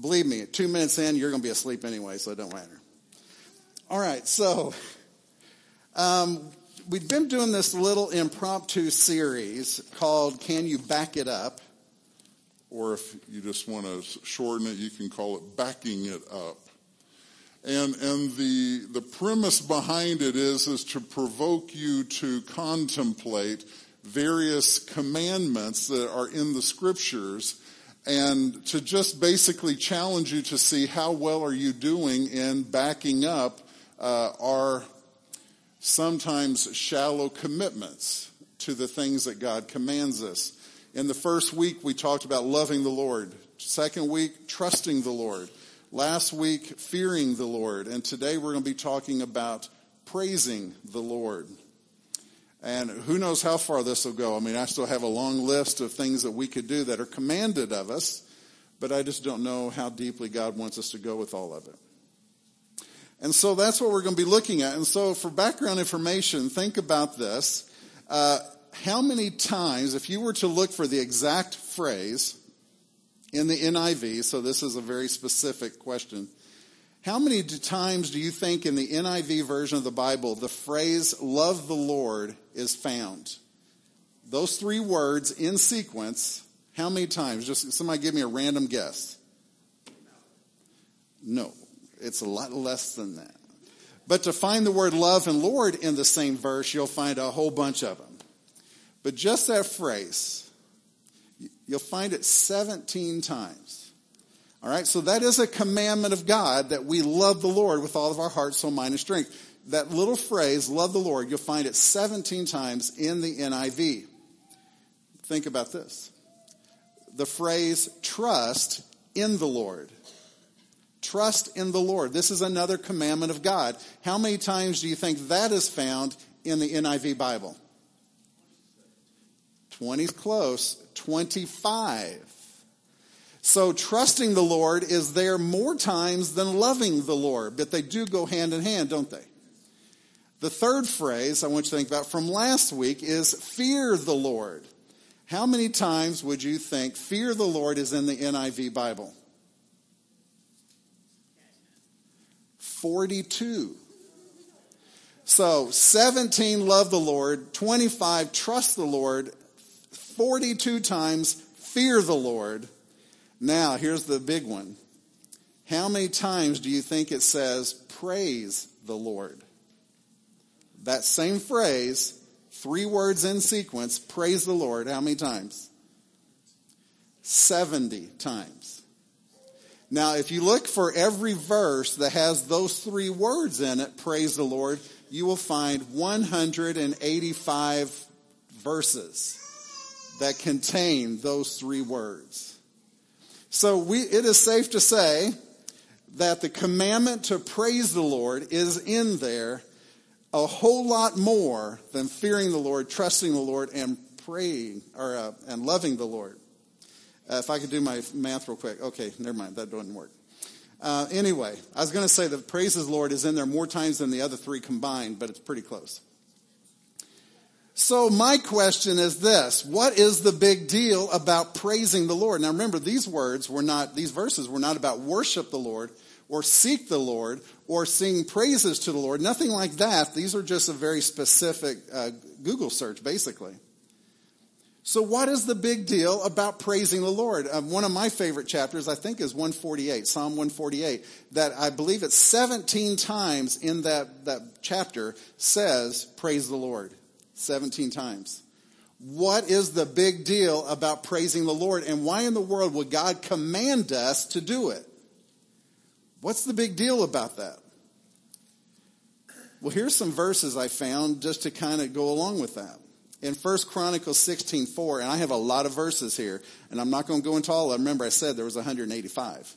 believe me, two minutes in, you're going to be asleep anyway, so it don't matter. All right, so um, we've been doing this little impromptu series called Can You Back It Up? Or if you just want to shorten it, you can call it backing it up. And, and the, the premise behind it is, is to provoke you to contemplate various commandments that are in the scriptures and to just basically challenge you to see how well are you doing in backing up uh, our sometimes shallow commitments to the things that God commands us. In the first week, we talked about loving the Lord. Second week, trusting the Lord. Last week, fearing the Lord. And today we're going to be talking about praising the Lord. And who knows how far this will go. I mean, I still have a long list of things that we could do that are commanded of us, but I just don't know how deeply God wants us to go with all of it. And so that's what we're going to be looking at. And so for background information, think about this. Uh, how many times, if you were to look for the exact phrase, in the NIV, so this is a very specific question. How many times do you think in the NIV version of the Bible the phrase love the Lord is found? Those three words in sequence, how many times? Just somebody give me a random guess. No, it's a lot less than that. But to find the word love and Lord in the same verse, you'll find a whole bunch of them. But just that phrase, You'll find it 17 times. All right, so that is a commandment of God that we love the Lord with all of our heart, soul, mind, and strength. That little phrase, love the Lord, you'll find it 17 times in the NIV. Think about this. The phrase trust in the Lord. Trust in the Lord. This is another commandment of God. How many times do you think that is found in the NIV Bible? 20's close. 25. So trusting the Lord is there more times than loving the Lord, but they do go hand in hand, don't they? The third phrase I want you to think about from last week is fear the Lord. How many times would you think fear the Lord is in the NIV Bible? 42. So 17 love the Lord, 25 trust the Lord, 42 times, fear the Lord. Now, here's the big one. How many times do you think it says, praise the Lord? That same phrase, three words in sequence, praise the Lord, how many times? 70 times. Now, if you look for every verse that has those three words in it, praise the Lord, you will find 185 verses that contain those three words. So we, it is safe to say that the commandment to praise the Lord is in there a whole lot more than fearing the Lord, trusting the Lord, and praying or uh, and loving the Lord. Uh, if I could do my math real quick. Okay, never mind. That doesn't work. Uh, anyway, I was going to say that praises Lord is in there more times than the other three combined, but it's pretty close. So my question is this, what is the big deal about praising the Lord? Now remember, these words were not, these verses were not about worship the Lord or seek the Lord or sing praises to the Lord. Nothing like that. These are just a very specific uh, Google search, basically. So what is the big deal about praising the Lord? Uh, one of my favorite chapters, I think, is 148, Psalm 148, that I believe it's 17 times in that, that chapter says, praise the Lord. 17 times. What is the big deal about praising the Lord and why in the world would God command us to do it? What's the big deal about that? Well, here's some verses I found just to kind of go along with that. In 1 Chronicles 16, 4, and I have a lot of verses here, and I'm not going to go into all of them. Remember, I said there was 185.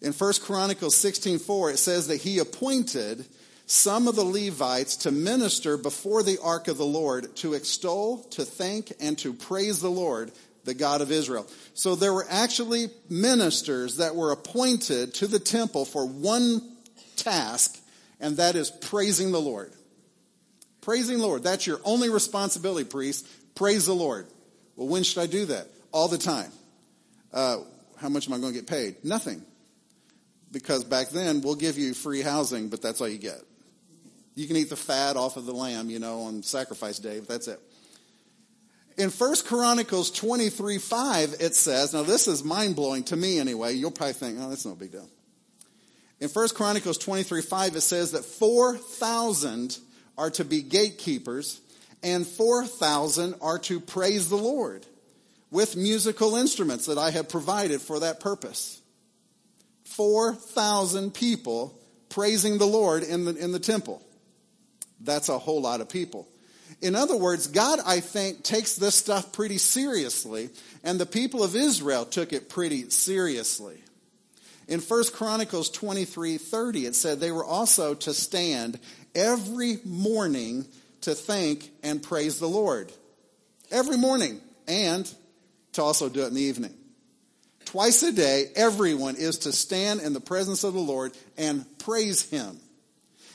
In 1 Chronicles 16, 4, it says that he appointed some of the Levites to minister before the ark of the Lord, to extol, to thank, and to praise the Lord, the God of Israel. So there were actually ministers that were appointed to the temple for one task, and that is praising the Lord. Praising the Lord. That's your only responsibility, priest. Praise the Lord. Well, when should I do that? All the time. Uh, how much am I going to get paid? Nothing. Because back then, we'll give you free housing, but that's all you get. You can eat the fat off of the lamb, you know, on sacrifice day, but that's it. In 1 Chronicles 23 5, it says, now this is mind blowing to me anyway. You'll probably think, oh, that's no big deal. In 1 Chronicles 23 5, it says that 4,000 are to be gatekeepers and 4,000 are to praise the Lord with musical instruments that I have provided for that purpose. 4,000 people praising the Lord in the, in the temple. That's a whole lot of people. In other words, God, I think, takes this stuff pretty seriously, and the people of Israel took it pretty seriously. In 1 Chronicles 23 30, it said they were also to stand every morning to thank and praise the Lord. Every morning, and to also do it in the evening. Twice a day, everyone is to stand in the presence of the Lord and praise Him.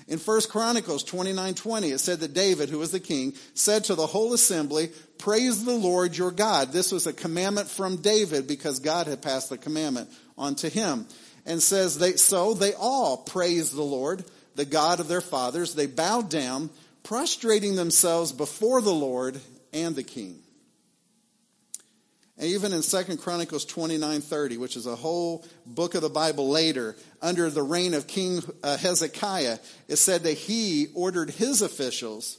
In 1 Chronicles 29 20, it said that David, who was the king, said to the whole assembly, Praise the Lord your God. This was a commandment from David because God had passed the commandment on to him. And says, they, So they all praised the Lord, the God of their fathers. They bowed down, prostrating themselves before the Lord and the king. And even in 2 Chronicles 29:30, which is a whole book of the Bible later, under the reign of King uh, Hezekiah, it said that he ordered his officials,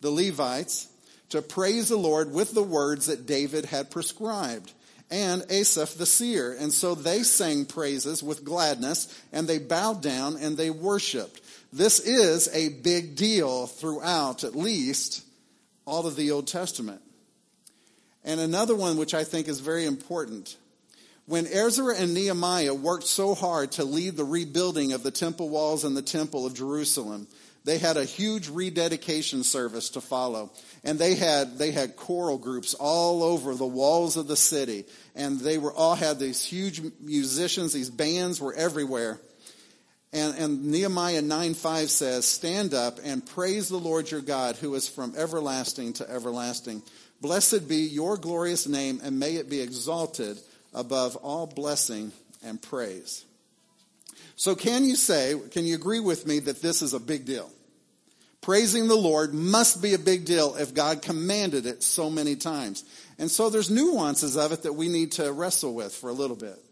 the Levites, to praise the Lord with the words that David had prescribed, and Asaph the seer. And so they sang praises with gladness, and they bowed down and they worshiped. This is a big deal throughout, at least, all of the Old Testament. And another one which I think is very important. When Ezra and Nehemiah worked so hard to lead the rebuilding of the temple walls and the temple of Jerusalem, they had a huge rededication service to follow. And they had, they had choral groups all over the walls of the city. And they were all had these huge musicians, these bands were everywhere. And, and Nehemiah 9 5 says, Stand up and praise the Lord your God, who is from everlasting to everlasting. Blessed be your glorious name, and may it be exalted above all blessing and praise. So, can you say, can you agree with me that this is a big deal? Praising the Lord must be a big deal if God commanded it so many times. And so there's nuances of it that we need to wrestle with for a little bit.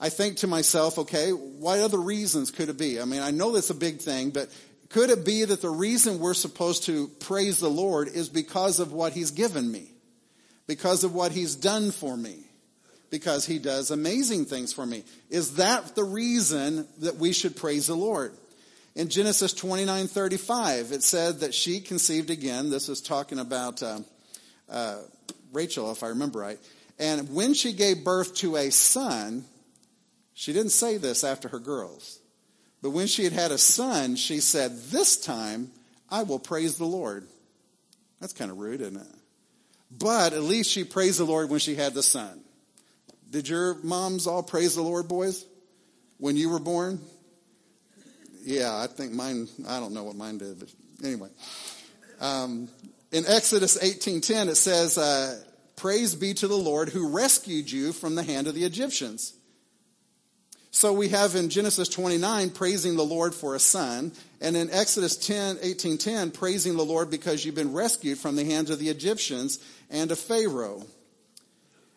I think to myself, okay, what other reasons could it be? I mean, I know that's a big thing, but could it be that the reason we're supposed to praise the Lord is because of what He's given me? Because of what He's done for me? Because He does amazing things for me. Is that the reason that we should praise the Lord? In Genesis 29 35, it said that she conceived again. This is talking about uh, uh, Rachel, if I remember right. And when she gave birth to a son, she didn't say this after her girls. But when she had had a son, she said, This time I will praise the Lord. That's kind of rude, isn't it? But at least she praised the Lord when she had the son. Did your moms all praise the Lord, boys, when you were born? Yeah, I think mine, I don't know what mine did, but anyway. Um, in Exodus 18.10, it says, uh, Praise be to the Lord who rescued you from the hand of the Egyptians. So we have in Genesis 29 praising the Lord for a son, and in Exodus 10, 18, 10, praising the Lord because you've been rescued from the hands of the Egyptians and of Pharaoh.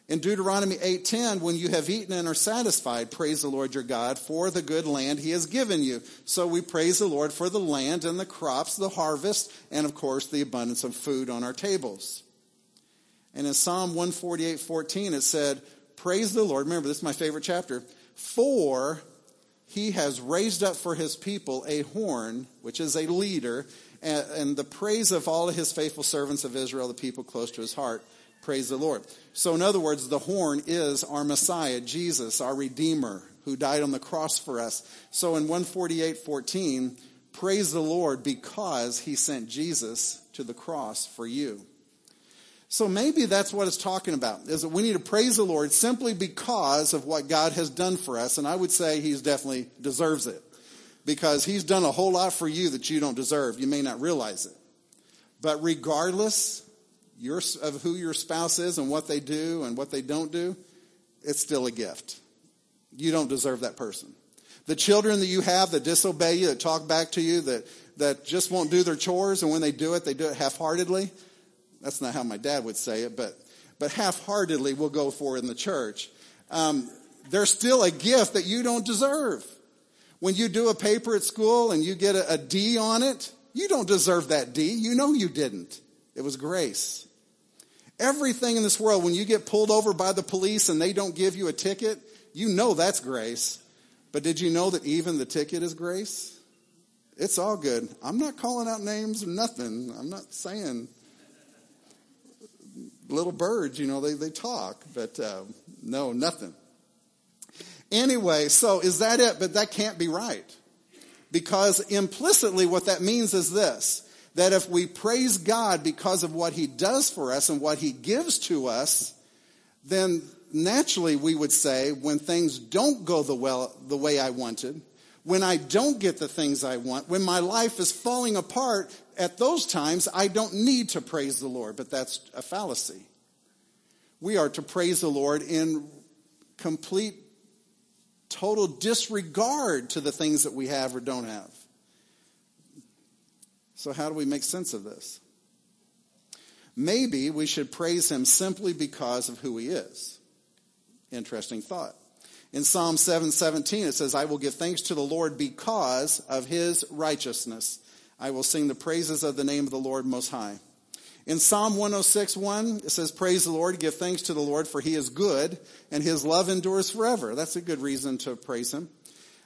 In Deuteronomy 8:10, when you have eaten and are satisfied, praise the Lord your God for the good land he has given you. So we praise the Lord for the land and the crops, the harvest, and of course the abundance of food on our tables. And in Psalm 148:14 it said, "Praise the Lord." Remember, this is my favorite chapter. For he has raised up for his people a horn, which is a leader, and, and, the praise of all his faithful servants of Israel, the people close to his heart. Praise the Lord. So, in other words, the horn is our Messiah, Jesus, our Redeemer, who died on the cross for us. So, in 148 14, praise the Lord because he sent Jesus to the cross for you. So maybe that's what it's talking about, is that we need to praise the Lord simply because of what God has done for us. And I would say he's definitely deserves it. Because he's done a whole lot for you that you don't deserve. You may not realize it. But regardless of who your spouse is and what they do and what they don't do, it's still a gift. You don't deserve that person. The children that you have that disobey you, that talk back to you, that, that just won't do their chores, and when they do it, they do it half heartedly. That's not how my dad would say it, but, but half heartedly we'll go for in the church. Um, they're still a gift that you don't deserve. When you do a paper at school and you get a, a D on it, you don't deserve that D. You know you didn't. It was grace. Everything in this world, when you get pulled over by the police and they don't give you a ticket, you know that's grace. But did you know that even the ticket is grace? It's all good. I'm not calling out names or nothing. I'm not saying little birds, you know, they, they talk, but uh, no, nothing. Anyway, so is that it? But that can't be right. Because implicitly what that means is this, that if we praise God because of what He does for us and what He gives to us, then naturally we would say when things don't go the, well, the way I wanted, when I don't get the things I want, when my life is falling apart, at those times I don't need to praise the Lord, but that's a fallacy. We are to praise the Lord in complete, total disregard to the things that we have or don't have. So, how do we make sense of this? Maybe we should praise him simply because of who he is. Interesting thought. In Psalm 7:17 it says, "I will give thanks to the Lord because of his righteousness. I will sing the praises of the name of the Lord most high." In Psalm 106:1 it says, "Praise the Lord, give thanks to the Lord for he is good and his love endures forever." That's a good reason to praise him.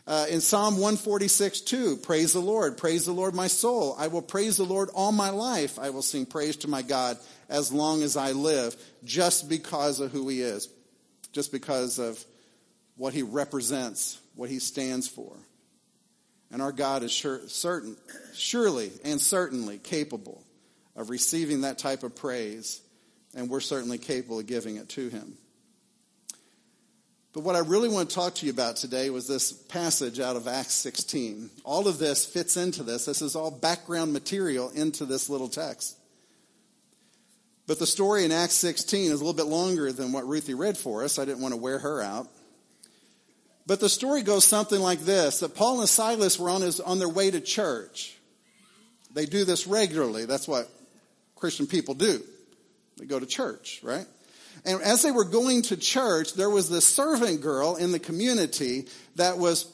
Uh, in Psalm 146, 2, praise the Lord, praise the Lord, my soul. I will praise the Lord all my life. I will sing praise to my God as long as I live, just because of who he is, just because of what he represents, what he stands for. And our God is sure, certain, surely and certainly capable of receiving that type of praise, and we're certainly capable of giving it to him. But what I really want to talk to you about today was this passage out of Acts 16. All of this fits into this. This is all background material into this little text. But the story in Acts 16 is a little bit longer than what Ruthie read for us. I didn't want to wear her out. But the story goes something like this that Paul and Silas were on, his, on their way to church. They do this regularly. That's what Christian people do. They go to church, right? And as they were going to church, there was this servant girl in the community that was,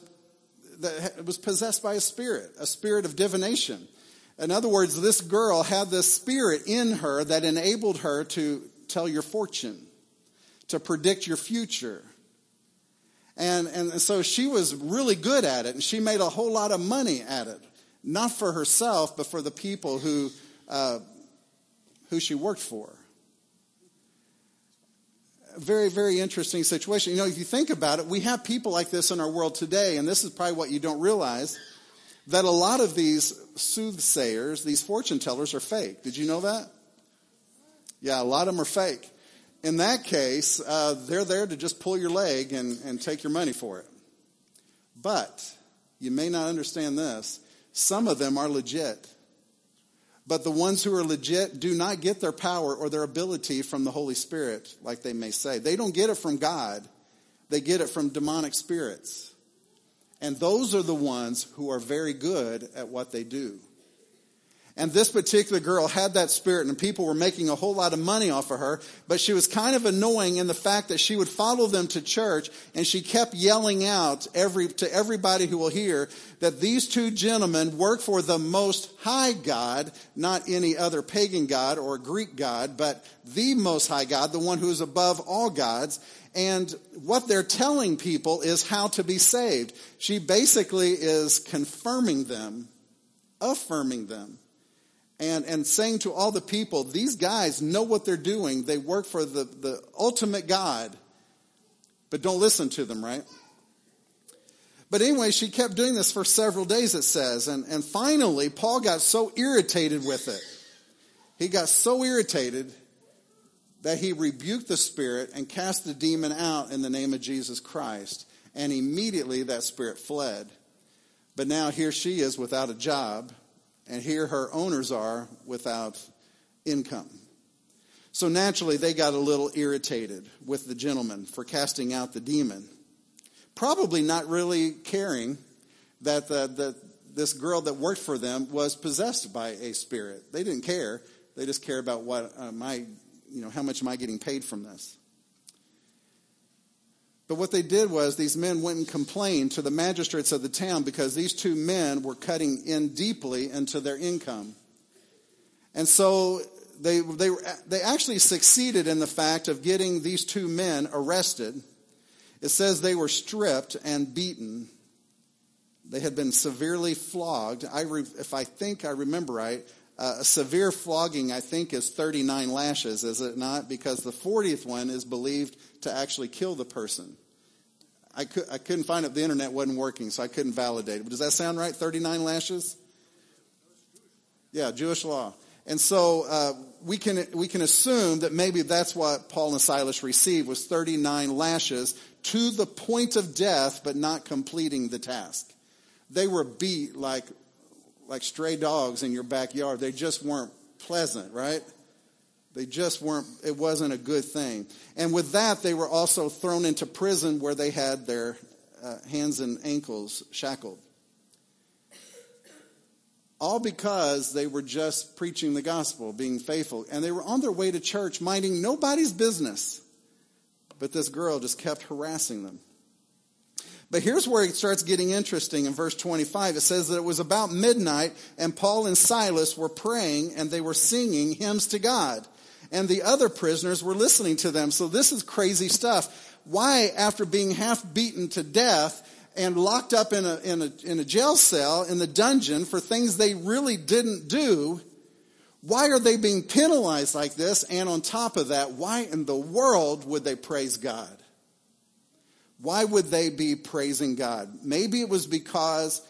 that was possessed by a spirit, a spirit of divination. In other words, this girl had this spirit in her that enabled her to tell your fortune, to predict your future, and, and so she was really good at it, and she made a whole lot of money at it. Not for herself, but for the people who, uh, who she worked for. Very, very interesting situation. You know, if you think about it, we have people like this in our world today, and this is probably what you don't realize that a lot of these soothsayers, these fortune tellers, are fake. Did you know that? Yeah, a lot of them are fake in that case, uh, they're there to just pull your leg and, and take your money for it. But you may not understand this. Some of them are legit. But the ones who are legit do not get their power or their ability from the Holy Spirit, like they may say. They don't get it from God, they get it from demonic spirits. And those are the ones who are very good at what they do. And this particular girl had that spirit and people were making a whole lot of money off of her, but she was kind of annoying in the fact that she would follow them to church and she kept yelling out every, to everybody who will hear that these two gentlemen work for the most high God, not any other pagan God or Greek God, but the most high God, the one who is above all gods. And what they're telling people is how to be saved. She basically is confirming them, affirming them and, and saying to all the people, these guys know what they're doing. They work for the, the ultimate God. But don't listen to them, right? But anyway, she kept doing this for several days, it says. And, and finally, Paul got so irritated with it. He got so irritated that he rebuked the spirit and cast the demon out in the name of Jesus Christ. And immediately that spirit fled. But now here she is without a job and here her owners are without income. So naturally, they got a little irritated with the gentleman for casting out the demon. Probably not really caring that the, the, this girl that worked for them was possessed by a spirit. They didn't care. They just care about what uh, my, you know, how much am I getting paid from this? But what they did was these men went and complained to the magistrates of the town because these two men were cutting in deeply into their income. And so they, they, they actually succeeded in the fact of getting these two men arrested. It says they were stripped and beaten. They had been severely flogged. I re, if I think I remember right, uh, a severe flogging, I think, is 39 lashes, is it not? Because the 40th one is believed to actually kill the person. I, could, I couldn't find it. The internet wasn't working, so I couldn't validate it. But does that sound right? 39 lashes? Yeah, Jewish law. And so uh, we can we can assume that maybe that's what Paul and Silas received was 39 lashes to the point of death, but not completing the task. They were beat like like stray dogs in your backyard. They just weren't pleasant, right? They just weren't, it wasn't a good thing. And with that, they were also thrown into prison where they had their uh, hands and ankles shackled. All because they were just preaching the gospel, being faithful. And they were on their way to church, minding nobody's business. But this girl just kept harassing them. But here's where it starts getting interesting in verse 25. It says that it was about midnight and Paul and Silas were praying and they were singing hymns to God. And the other prisoners were listening to them. So this is crazy stuff. Why, after being half beaten to death and locked up in a, in a, in a jail cell in the dungeon for things they really didn't do, why are they being penalized like this? And on top of that, why in the world would they praise God? Why would they be praising God? Maybe it was because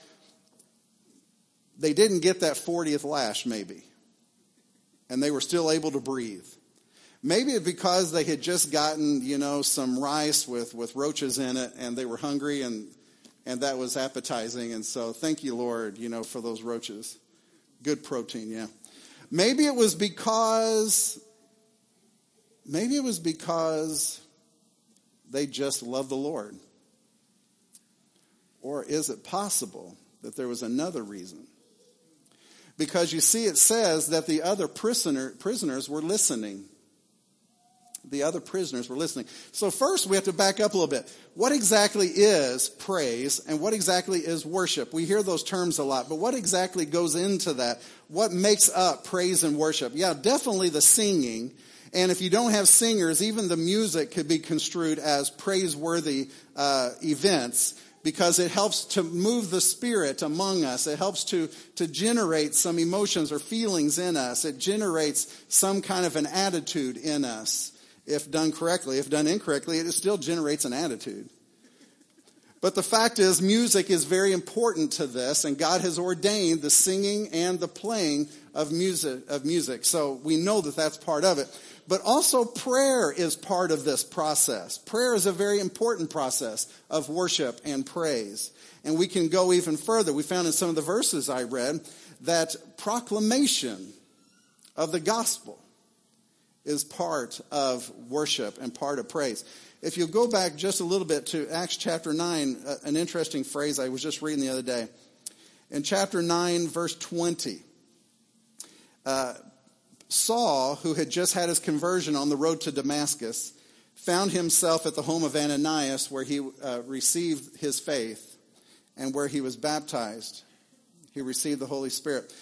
they didn't get that 40th lash, maybe. And they were still able to breathe. Maybe it's because they had just gotten, you know, some rice with, with roaches in it and they were hungry and, and that was appetizing. And so thank you, Lord, you know, for those roaches. Good protein, yeah. Maybe it was because, maybe it was because they just love the Lord? Or is it possible that there was another reason? Because you see, it says that the other prisoner, prisoners were listening. The other prisoners were listening. So first we have to back up a little bit. What exactly is praise and what exactly is worship? We hear those terms a lot, but what exactly goes into that? What makes up praise and worship? Yeah, definitely the singing and if you don't have singers, even the music could be construed as praiseworthy uh, events because it helps to move the spirit among us. It helps to, to generate some emotions or feelings in us. It generates some kind of an attitude in us. If done correctly, if done incorrectly, it still generates an attitude. But the fact is, music is very important to this, and God has ordained the singing and the playing of music. Of music. So we know that that's part of it. But also prayer is part of this process. Prayer is a very important process of worship and praise. And we can go even further. We found in some of the verses I read that proclamation of the gospel is part of worship and part of praise. If you go back just a little bit to Acts chapter 9, uh, an interesting phrase I was just reading the other day. In chapter 9, verse 20, uh, Saul, who had just had his conversion on the road to Damascus, found himself at the home of Ananias where he uh, received his faith and where he was baptized. He received the Holy Spirit.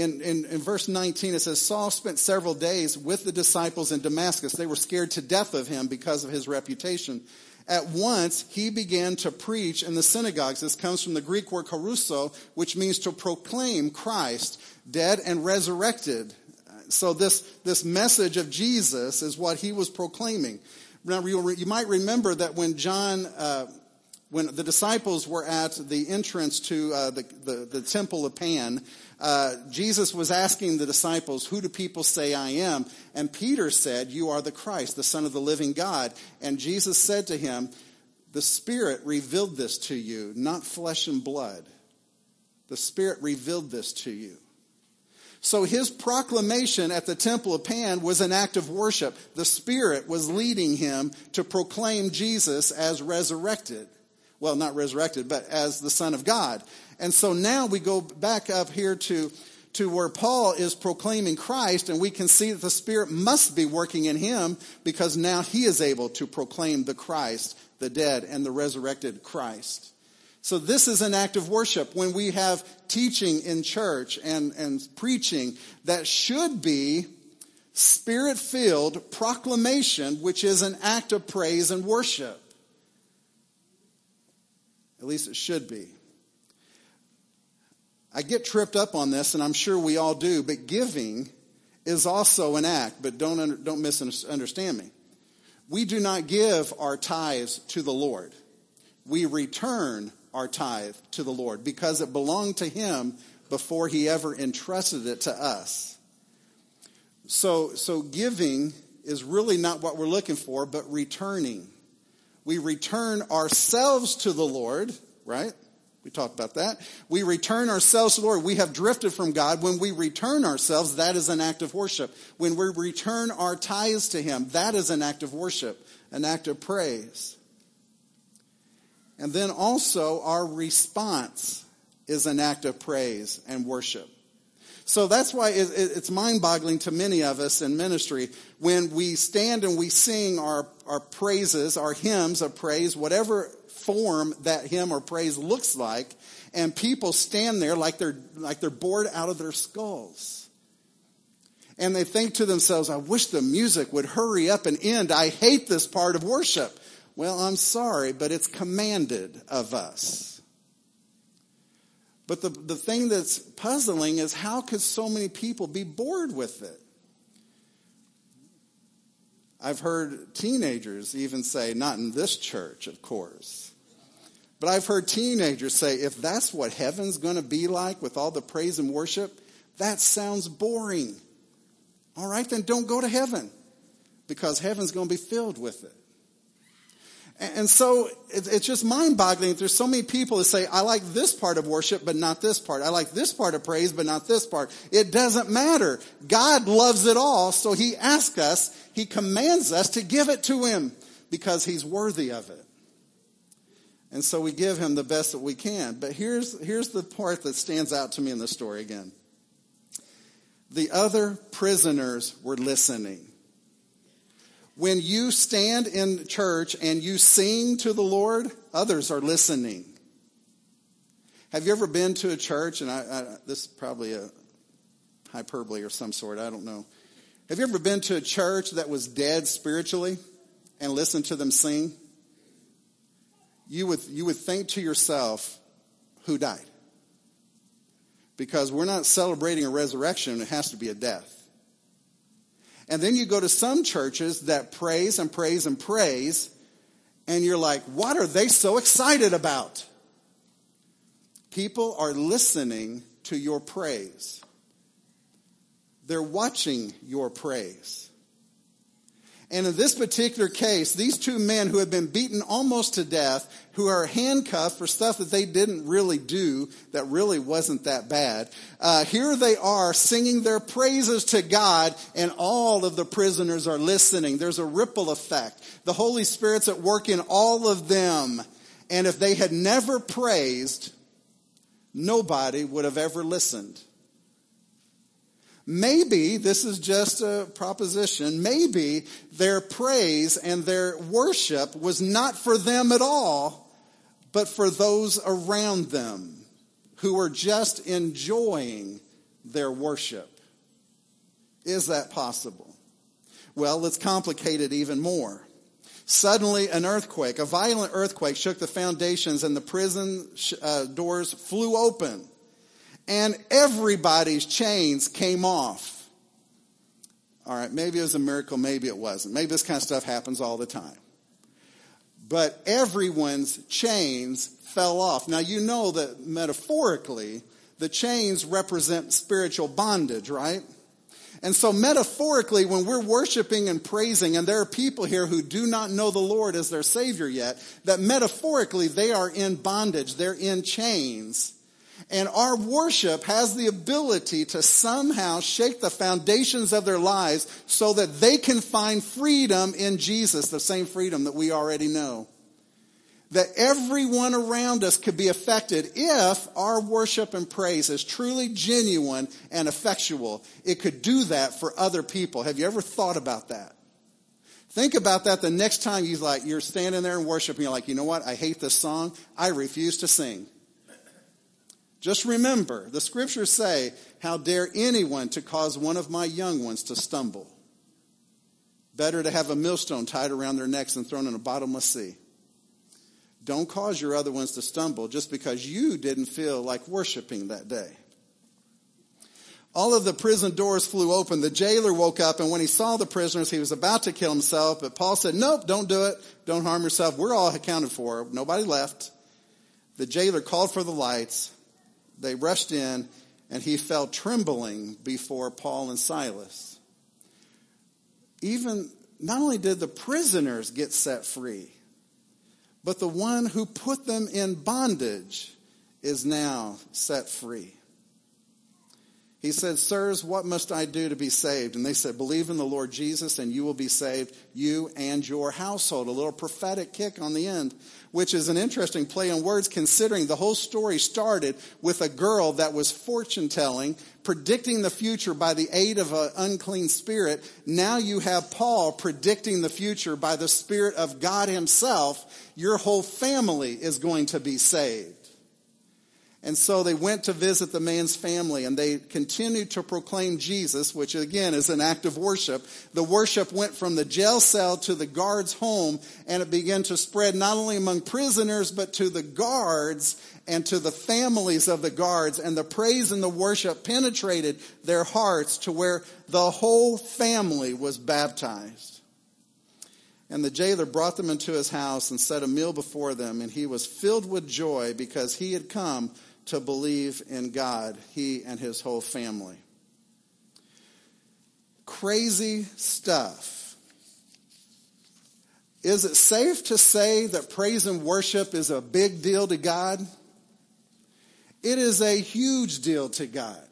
In, in, in, verse 19, it says, Saul spent several days with the disciples in Damascus. They were scared to death of him because of his reputation. At once, he began to preach in the synagogues. This comes from the Greek word kerusso, which means to proclaim Christ, dead and resurrected. So this, this message of Jesus is what he was proclaiming. Now, you might remember that when John, uh, when the disciples were at the entrance to uh, the, the, the, temple of Pan, uh, Jesus was asking the disciples, who do people say I am? And Peter said, you are the Christ, the son of the living God. And Jesus said to him, the Spirit revealed this to you, not flesh and blood. The Spirit revealed this to you. So his proclamation at the temple of Pan was an act of worship. The Spirit was leading him to proclaim Jesus as resurrected. Well, not resurrected, but as the Son of God. And so now we go back up here to, to where Paul is proclaiming Christ, and we can see that the Spirit must be working in him because now he is able to proclaim the Christ, the dead, and the resurrected Christ. So this is an act of worship. When we have teaching in church and, and preaching that should be spirit filled proclamation, which is an act of praise and worship. At least it should be. I get tripped up on this, and I'm sure we all do, but giving is also an act, but don't, don't misunderstand me. We do not give our tithes to the Lord. We return our tithe to the Lord because it belonged to Him before He ever entrusted it to us. So, so giving is really not what we're looking for, but returning. We return ourselves to the Lord, right? We talked about that. We return ourselves to the Lord. We have drifted from God. When we return ourselves, that is an act of worship. When we return our tithes to Him, that is an act of worship, an act of praise. And then also our response is an act of praise and worship. So that's why it's mind boggling to many of us in ministry when we stand and we sing our, our praises, our hymns of praise, whatever form that hymn or praise looks like, and people stand there like they're, like they're bored out of their skulls. And they think to themselves, I wish the music would hurry up and end. I hate this part of worship. Well, I'm sorry, but it's commanded of us. But the, the thing that's puzzling is how could so many people be bored with it? I've heard teenagers even say, not in this church, of course, but I've heard teenagers say, if that's what heaven's going to be like with all the praise and worship, that sounds boring. All right, then don't go to heaven because heaven's going to be filled with it. And so it's just mind boggling. There's so many people that say, I like this part of worship, but not this part. I like this part of praise, but not this part. It doesn't matter. God loves it all. So he asks us, he commands us to give it to him because he's worthy of it. And so we give him the best that we can. But here's, here's the part that stands out to me in the story again. The other prisoners were listening. When you stand in church and you sing to the Lord, others are listening. Have you ever been to a church, and I, I, this is probably a hyperbole or some sort, I don't know. Have you ever been to a church that was dead spiritually and listened to them sing? You would, you would think to yourself, who died? Because we're not celebrating a resurrection, it has to be a death. And then you go to some churches that praise and praise and praise, and you're like, what are they so excited about? People are listening to your praise. They're watching your praise. And in this particular case, these two men who have been beaten almost to death, who are handcuffed for stuff that they didn't really do, that really wasn't that bad, uh, here they are singing their praises to God, and all of the prisoners are listening. There's a ripple effect. The Holy Spirit's at work in all of them. And if they had never praised, nobody would have ever listened. Maybe, this is just a proposition, maybe their praise and their worship was not for them at all, but for those around them who were just enjoying their worship. Is that possible? Well, let's complicate it even more. Suddenly, an earthquake, a violent earthquake, shook the foundations and the prison uh, doors flew open and everybody's chains came off. All right, maybe it was a miracle, maybe it wasn't. Maybe this kind of stuff happens all the time. But everyone's chains fell off. Now, you know that metaphorically, the chains represent spiritual bondage, right? And so metaphorically, when we're worshiping and praising, and there are people here who do not know the Lord as their Savior yet, that metaphorically they are in bondage, they're in chains. And our worship has the ability to somehow shake the foundations of their lives so that they can find freedom in Jesus, the same freedom that we already know. That everyone around us could be affected if our worship and praise is truly genuine and effectual. It could do that for other people. Have you ever thought about that? Think about that the next time you like you're standing there and worshiping. You're like, you know what? I hate this song. I refuse to sing. Just remember, the scriptures say, How dare anyone to cause one of my young ones to stumble? Better to have a millstone tied around their necks than thrown in a bottomless sea. Don't cause your other ones to stumble just because you didn't feel like worshiping that day. All of the prison doors flew open. The jailer woke up, and when he saw the prisoners, he was about to kill himself, but Paul said, Nope, don't do it. Don't harm yourself. We're all accounted for. Nobody left. The jailer called for the lights. They rushed in, and he fell trembling before Paul and Silas. Even, not only did the prisoners get set free, but the one who put them in bondage is now set free. He said, Sirs, what must I do to be saved? And they said, Believe in the Lord Jesus and you will be saved, you and your household. A little prophetic kick on the end, which is an interesting play on words considering the whole story started with a girl that was fortune telling, predicting the future by the aid of an unclean spirit. Now you have Paul predicting the future by the Spirit of God Himself. Your whole family is going to be saved. And so they went to visit the man's family and they continued to proclaim Jesus, which again is an act of worship. The worship went from the jail cell to the guard's home and it began to spread not only among prisoners, but to the guards and to the families of the guards. And the praise and the worship penetrated their hearts to where the whole family was baptized. And the jailer brought them into his house and set a meal before them, and he was filled with joy because he had come to believe in God, he and his whole family. Crazy stuff. Is it safe to say that praise and worship is a big deal to God? It is a huge deal to God.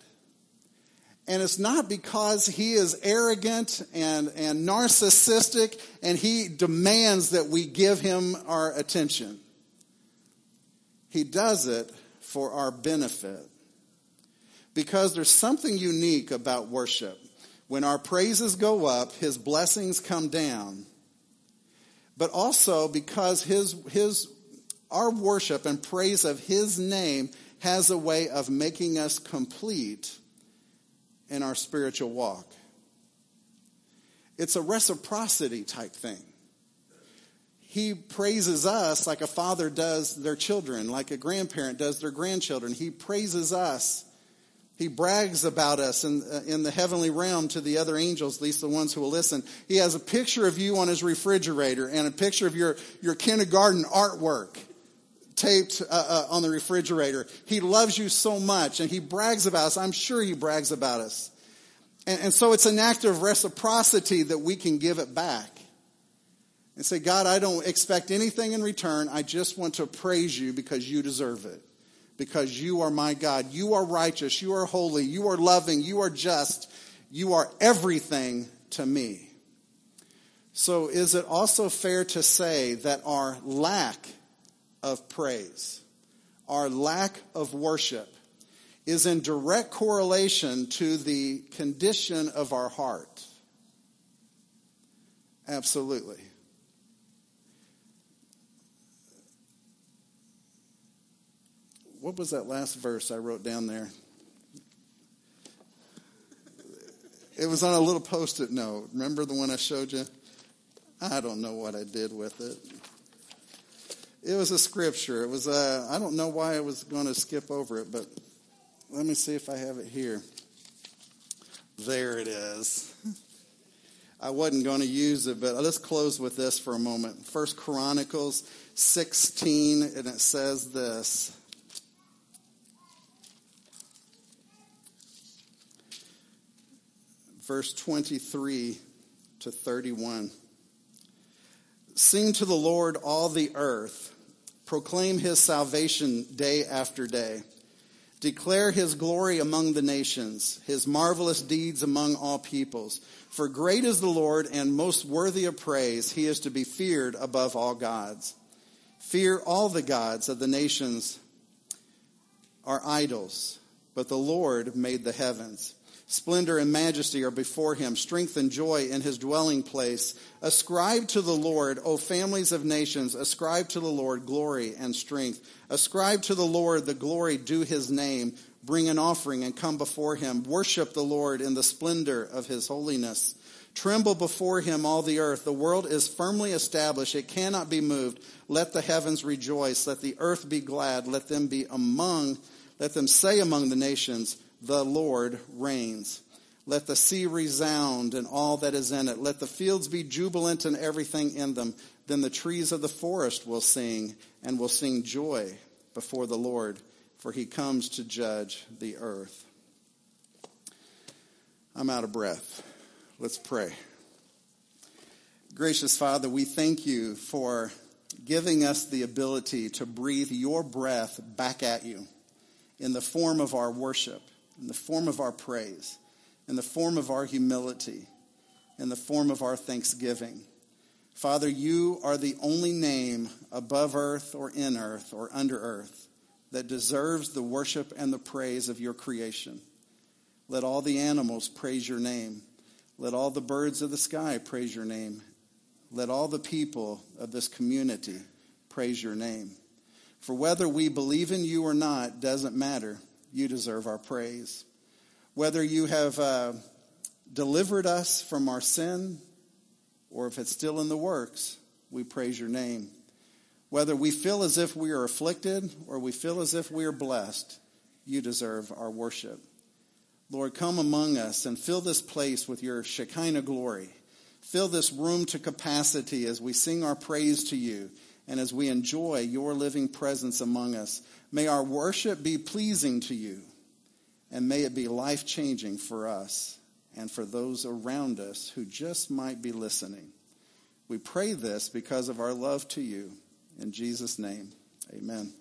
And it's not because he is arrogant and, and narcissistic and he demands that we give him our attention. He does it for our benefit. Because there's something unique about worship. When our praises go up, his blessings come down. But also because his, his, our worship and praise of his name has a way of making us complete in our spiritual walk. It's a reciprocity type thing he praises us like a father does their children, like a grandparent does their grandchildren. He praises us. He brags about us in, uh, in the heavenly realm to the other angels, at least the ones who will listen. He has a picture of you on his refrigerator and a picture of your, your kindergarten artwork taped uh, uh, on the refrigerator. He loves you so much and he brags about us. I'm sure he brags about us. And, and so it's an act of reciprocity that we can give it back and say, God, I don't expect anything in return. I just want to praise you because you deserve it. Because you are my God. You are righteous. You are holy. You are loving. You are just. You are everything to me. So, is it also fair to say that our lack of praise, our lack of worship, is in direct correlation to the condition of our heart? Absolutely. What was that last verse I wrote down there? It was on a little post it note. Remember the one I showed you? I don't know what I did with it. It was a scripture. It was a, I don't know why I was going to skip over it, but let me see if I have it here. There it is. I wasn't going to use it, but let's close with this for a moment. First Chronicles 16, and it says this. Verse 23 to 31. Sing to the Lord all the earth, proclaim his salvation day after day. Declare his glory among the nations, his marvelous deeds among all peoples. For great is the Lord and most worthy of praise. He is to be feared above all gods. Fear all the gods of the nations are idols, but the Lord made the heavens. Splendor and majesty are before him, strength and joy in his dwelling place. Ascribe to the Lord, O families of nations, ascribe to the Lord glory and strength. Ascribe to the Lord the glory due his name. Bring an offering and come before him. Worship the Lord in the splendor of his holiness. Tremble before him, all the earth. The world is firmly established. It cannot be moved. Let the heavens rejoice. Let the earth be glad. Let them be among, let them say among the nations, the Lord reigns. Let the sea resound and all that is in it. Let the fields be jubilant and everything in them. Then the trees of the forest will sing and will sing joy before the Lord, for he comes to judge the earth. I'm out of breath. Let's pray. Gracious Father, we thank you for giving us the ability to breathe your breath back at you in the form of our worship in the form of our praise, in the form of our humility, in the form of our thanksgiving. Father, you are the only name above earth or in earth or under earth that deserves the worship and the praise of your creation. Let all the animals praise your name. Let all the birds of the sky praise your name. Let all the people of this community praise your name. For whether we believe in you or not doesn't matter you deserve our praise. Whether you have uh, delivered us from our sin or if it's still in the works, we praise your name. Whether we feel as if we are afflicted or we feel as if we are blessed, you deserve our worship. Lord, come among us and fill this place with your Shekinah glory. Fill this room to capacity as we sing our praise to you and as we enjoy your living presence among us. May our worship be pleasing to you, and may it be life changing for us and for those around us who just might be listening. We pray this because of our love to you. In Jesus' name, amen.